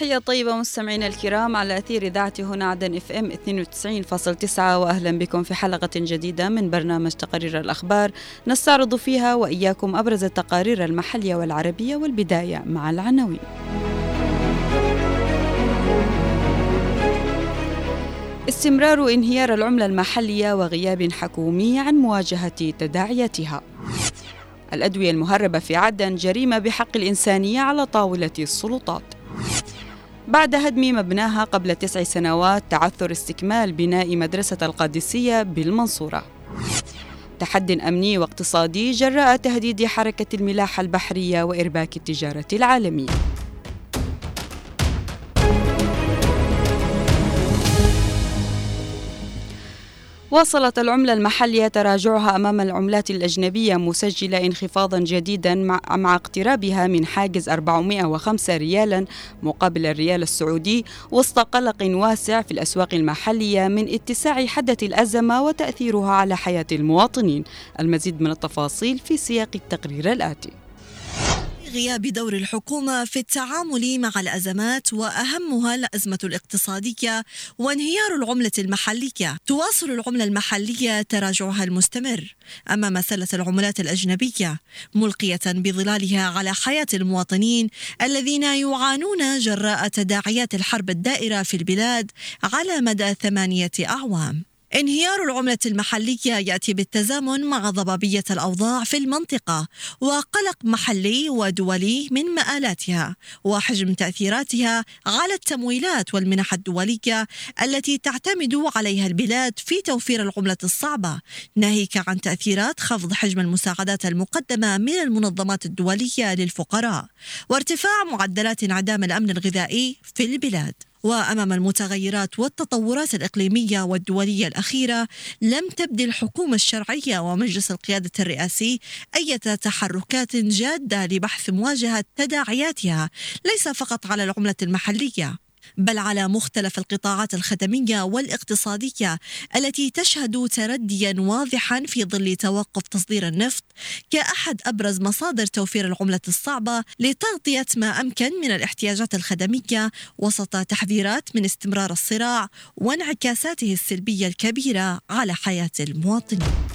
تحية طيبة مستمعينا الكرام على أثير إذاعة هنا عدن إف إم 92.9 وأهلا بكم في حلقة جديدة من برنامج تقارير الأخبار نستعرض فيها وإياكم أبرز التقارير المحلية والعربية والبداية مع العناوين. استمرار انهيار العملة المحلية وغياب حكومي عن مواجهة تداعياتها. الأدوية المهربة في عدن جريمة بحق الإنسانية على طاولة السلطات. بعد هدم مبناها قبل تسع سنوات تعثر استكمال بناء مدرسة القادسية بالمنصورة. تحد أمني واقتصادي جراء تهديد حركة الملاحة البحرية وإرباك التجارة العالمية. واصلت العملة المحلية تراجعها أمام العملات الأجنبية مسجلة انخفاضا جديدا مع, اقترابها من حاجز 405 ريالا مقابل الريال السعودي وسط قلق واسع في الأسواق المحلية من اتساع حدة الأزمة وتأثيرها على حياة المواطنين. المزيد من التفاصيل في سياق التقرير الآتي. غياب دور الحكومة في التعامل مع الأزمات وأهمها الأزمة الاقتصادية وانهيار العملة المحلية. تواصل العملة المحلية تراجعها المستمر أمام سلة العملات الأجنبية ملقية بظلالها على حياة المواطنين الذين يعانون جراء تداعيات الحرب الدائرة في البلاد على مدى ثمانية أعوام. انهيار العملة المحلية يأتي بالتزامن مع ضبابية الأوضاع في المنطقة وقلق محلي ودولي من مآلاتها وحجم تأثيراتها على التمويلات والمنح الدولية التي تعتمد عليها البلاد في توفير العملة الصعبة. ناهيك عن تأثيرات خفض حجم المساعدات المقدمة من المنظمات الدولية للفقراء وارتفاع معدلات انعدام الأمن الغذائي في البلاد. وأمام المتغيرات والتطورات الإقليمية والدولية الأخيرة لم تبدي الحكومة الشرعية ومجلس القيادة الرئاسي أي تحركات جادة لبحث مواجهة تداعياتها ليس فقط على العملة المحلية. بل على مختلف القطاعات الخدمية والاقتصادية التي تشهد ترديا واضحا في ظل توقف تصدير النفط كأحد أبرز مصادر توفير العملة الصعبة لتغطية ما أمكن من الاحتياجات الخدمية وسط تحذيرات من استمرار الصراع وانعكاساته السلبية الكبيرة على حياة المواطنين.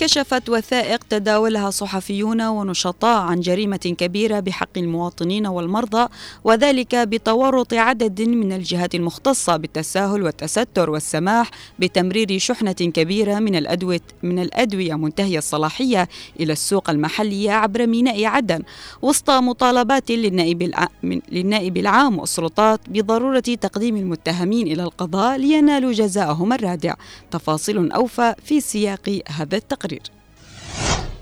كشفت وثائق تداولها صحفيون ونشطاء عن جريمة كبيرة بحق المواطنين والمرضى وذلك بتورط عدد من الجهات المختصة بالتساهل والتستر والسماح بتمرير شحنة كبيرة من الأدوية من الأدوية منتهية الصلاحية إلى السوق المحلية عبر ميناء عدن وسط مطالبات للنائب. للنائب العام والسلطات بضرورة تقديم المتهمين إلى القضاء لينالوا جزاءهم الرادع تفاصيل أوفى في سياق هذا التقرير التقرير.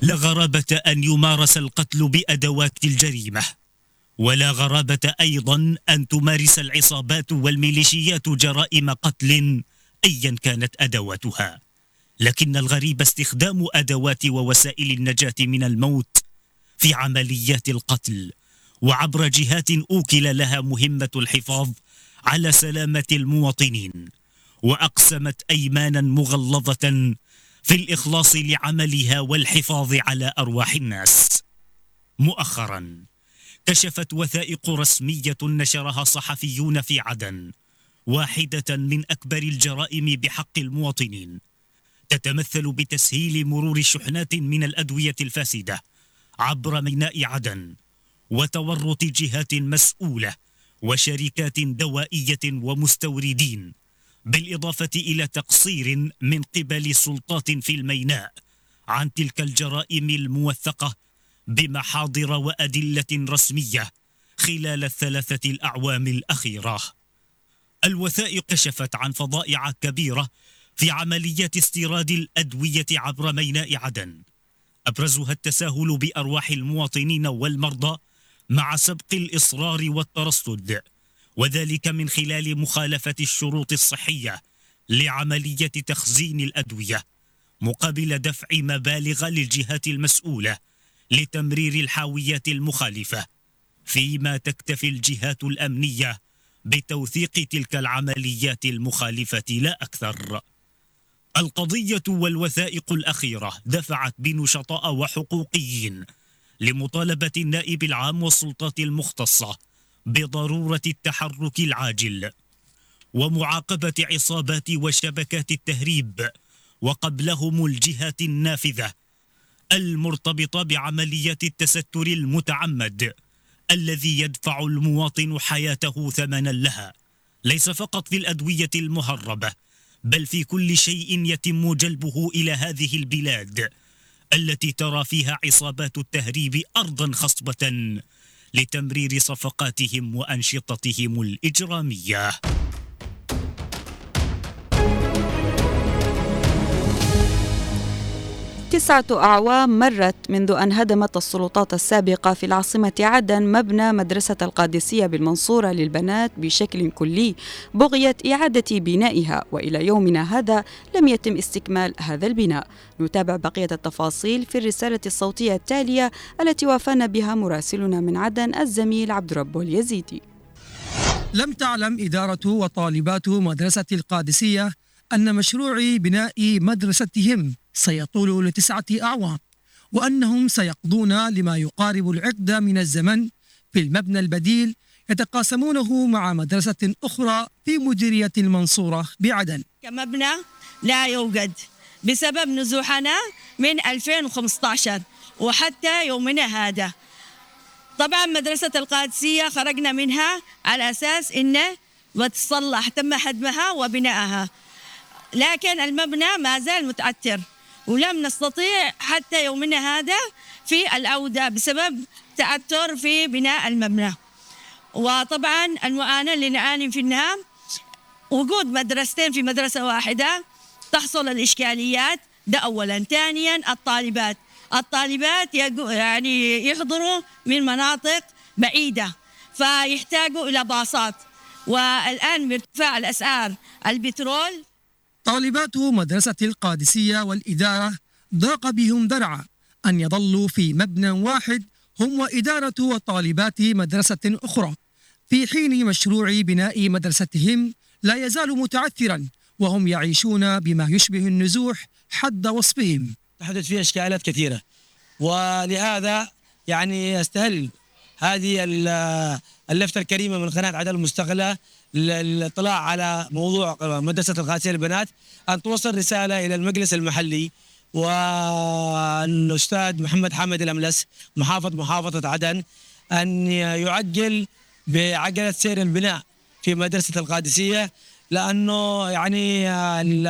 لا غرابة أن يمارس القتل بأدوات الجريمة ولا غرابة أيضا أن تمارس العصابات والميليشيات جرائم قتل أيا كانت أدواتها. لكن الغريب استخدام أدوات ووسائل النجاة من الموت في عمليات القتل وعبر جهات أوكل لها مهمة الحفاظ على سلامة المواطنين وأقسمت أيمانا مغلظة في الإخلاص لعملها والحفاظ على أرواح الناس. مؤخرا كشفت وثائق رسمية نشرها صحفيون في عدن واحدة من أكبر الجرائم بحق المواطنين. تتمثل بتسهيل مرور شحنات من الأدوية الفاسدة عبر ميناء عدن وتورط جهات مسؤولة وشركات دوائية ومستوردين بالإضافة إلى تقصير من قبل سلطات في الميناء عن تلك الجرائم الموثقة بمحاضر وأدلة رسمية خلال الثلاثة الأعوام الأخيرة. الوثائق كشفت عن فضائع كبيرة في عمليات استيراد الأدوية عبر ميناء عدن. أبرزها التساهل بأرواح المواطنين والمرضى مع سبق الإصرار والترصد. وذلك من خلال مخالفة الشروط الصحية لعملية تخزين الأدوية مقابل دفع مبالغ للجهات المسؤولة لتمرير الحاويات المخالفة فيما تكتفي الجهات الأمنية بتوثيق تلك العمليات المخالفة لا أكثر. القضية والوثائق الأخيرة دفعت بنشطاء وحقوقيين لمطالبة النائب العام والسلطات المختصة بضرورة التحرك العاجل ومعاقبة عصابات وشبكات التهريب وقبلهم الجهات النافذة المرتبطة بعملية التستر المتعمد الذي يدفع المواطن حياته ثمنا لها. ليس فقط في الأدوية المهربة بل في كل شيء يتم جلبه إلى هذه البلاد التي ترى فيها عصابات التهريب أرضا خصبة لتمرير صفقاتهم وأنشطتهم الإجرامية. تسعة أعوام مرت منذ أن هدمت السلطات السابقة في العاصمة عدن مبنى مدرسة القادسية بالمنصورة للبنات بشكل كلي بغية إعادة بنائها وإلى يومنا هذا لم يتم استكمال هذا البناء. نتابع بقية التفاصيل في الرسالة الصوتية التالية التي وافانا بها مراسلنا من عدن الزميل عبد ربه اليزيدي. لم تعلم إدارة وطالبات مدرسة القادسية أن مشروع بناء مدرستهم سيطول لتسعة أعوام وأنهم سيقضون لما يقارب العقد من الزمن. في المبنى البديل يتقاسمونه مع مدرسة أخرى في مديرية المنصورة بعدن. كمبنى لا يوجد بسبب نزوحنا من 2015 وحتى يومنا هذا. طبعا مدرسة القادسية خرجنا منها على أساس إنه وتصلح تم هدمها وبنائها لكن المبنى ما زال متعثر ولم نستطيع حتى يومنا هذا في العودة بسبب تعثر في بناء المبنى. وطبعا المعاناة اللي نعاني فيها وجود مدرستين في مدرسة واحدة تحصل الإشكاليات ده أولا. ثانيا الطالبات. الطالبات يعني يحضروا من مناطق بعيدة فيحتاجوا إلى باصات. والآن بارتفاع الأسعار البترول طالبات مدرسة القادسية والإدارة ضاق بهم درعا أن يظلوا في مبنى واحد هم وإدارة وطالبات مدرسة أخرى. في حين مشروع بناء مدرستهم لا يزال متعثرا وهم يعيشون بما يشبه النزوح حد وصفهم. تحدث فيه اشكالات كثيرة ولهذا يعني يستهل هذه اللفتة الكريمة من قناة عدل المستقله الاطلاع على موضوع مدرسة القادسيه للبنات أن توصل رسالة إلى المجلس المحلي والاستاذ محمد حامد الأملس محافظ محافظة عدن أن يعجل بعجلة سير البناء في مدرسة القادسية لأنه يعني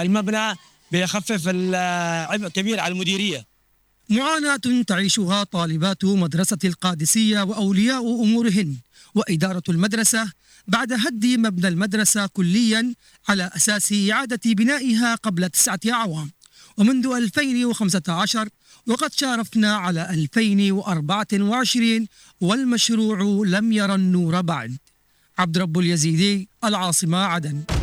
المبنى بيخفف العبء كبير على المديرية. معاناة تعيشها طالبات مدرسة القادسية وأولياء أمورهن. وإدارة المدرسة بعد هد مبنى المدرسة كليا على أساس إعادة بنائها قبل تسعة أعوام. ومنذ 2015 وقد شارفنا على 2024 والمشروع لم يرى النور بعد. عبد رب اليزيدي العاصمة عدن.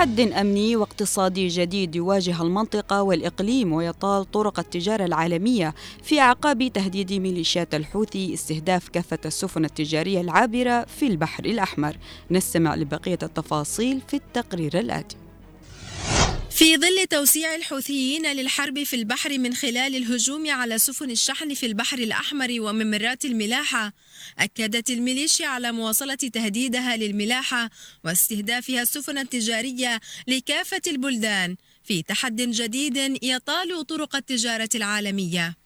تحد أمني واقتصادي جديد يواجه المنطقة والإقليم ويطال طرق التجارة العالمية في أعقاب تهديد ميليشيات الحوثي استهداف كافة السفن التجارية العابرة في البحر الأحمر. نستمع لبقية التفاصيل في التقرير الآتي. في ظل توسيع الحوثيين للحرب في البحر من خلال الهجوم على سفن الشحن في البحر الأحمر وممرات الملاحة أكدت الميليشيا على مواصلة تهديدها للملاحة واستهدافها السفن التجارية لكافة البلدان في تحد جديد يطال طرق التجارة العالمية.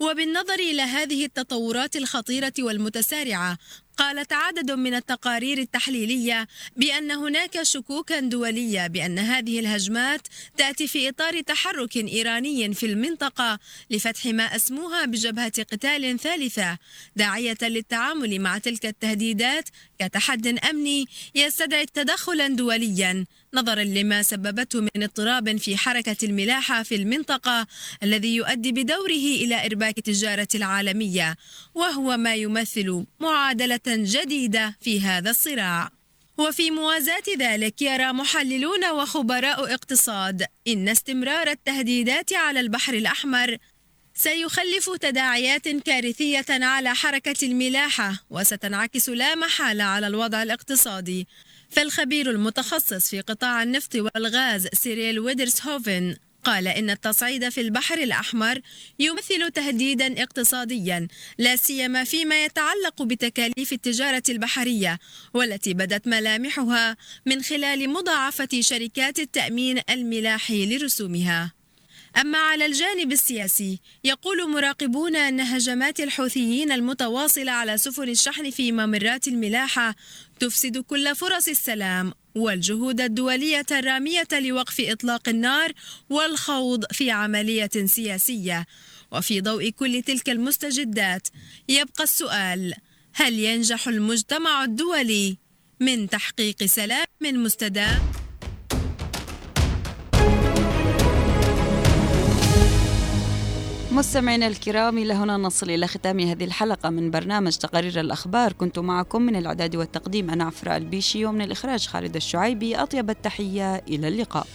وبالنظر إلى هذه التطورات الخطيرة والمتسارعة قالت عدد من التقارير التحليلية بأن هناك شكوكا دولية بأن هذه الهجمات تأتي في إطار تحرك إيراني في المنطقة لفتح ما أسموها بجبهة قتال ثالثة داعية للتعامل مع تلك التهديدات كتحد أمني يستدعي تدخلا دوليا. نظرا لما سببته من اضطراب في حركة الملاحة في المنطقة الذي يؤدي بدوره إلى إرباك التجارة العالمية وهو ما يمثل معادلة جديدة في هذا الصراع. وفي موازاة ذلك يرى محللون وخبراء اقتصاد إن استمرار التهديدات على البحر الأحمر سيخلف تداعيات كارثية على حركة الملاحة وستنعكس لا محالة على الوضع الاقتصادي. فالخبير المتخصص في قطاع النفط والغاز سيريل ويدرس هوفن قال إن التصعيد في البحر الأحمر يمثل تهديدا اقتصاديا لا سيما فيما يتعلق بتكاليف التجارة البحرية والتي بدت ملامحها من خلال مضاعفة شركات التأمين الملاحي لرسومها. أما على الجانب السياسي يقول مراقبون أن هجمات الحوثيين المتواصلة على سفن الشحن في ممرات الملاحة تفسد كل فرص السلام والجهود الدولية الرامية لوقف إطلاق النار والخوض في عملية سياسية وفي ضوء كل تلك المستجدات يبقى السؤال هل ينجح المجتمع الدولي من تحقيق سلام مستدام؟ مستمعينا الكرام إلى هنا نصل إلى ختام هذه الحلقة من برنامج تقارير الأخبار. كنت معكم من الإعداد والتقديم أنا عفراء البيشي ومن الإخراج خالد الشعيبي. أطيب التحية إلى اللقاء.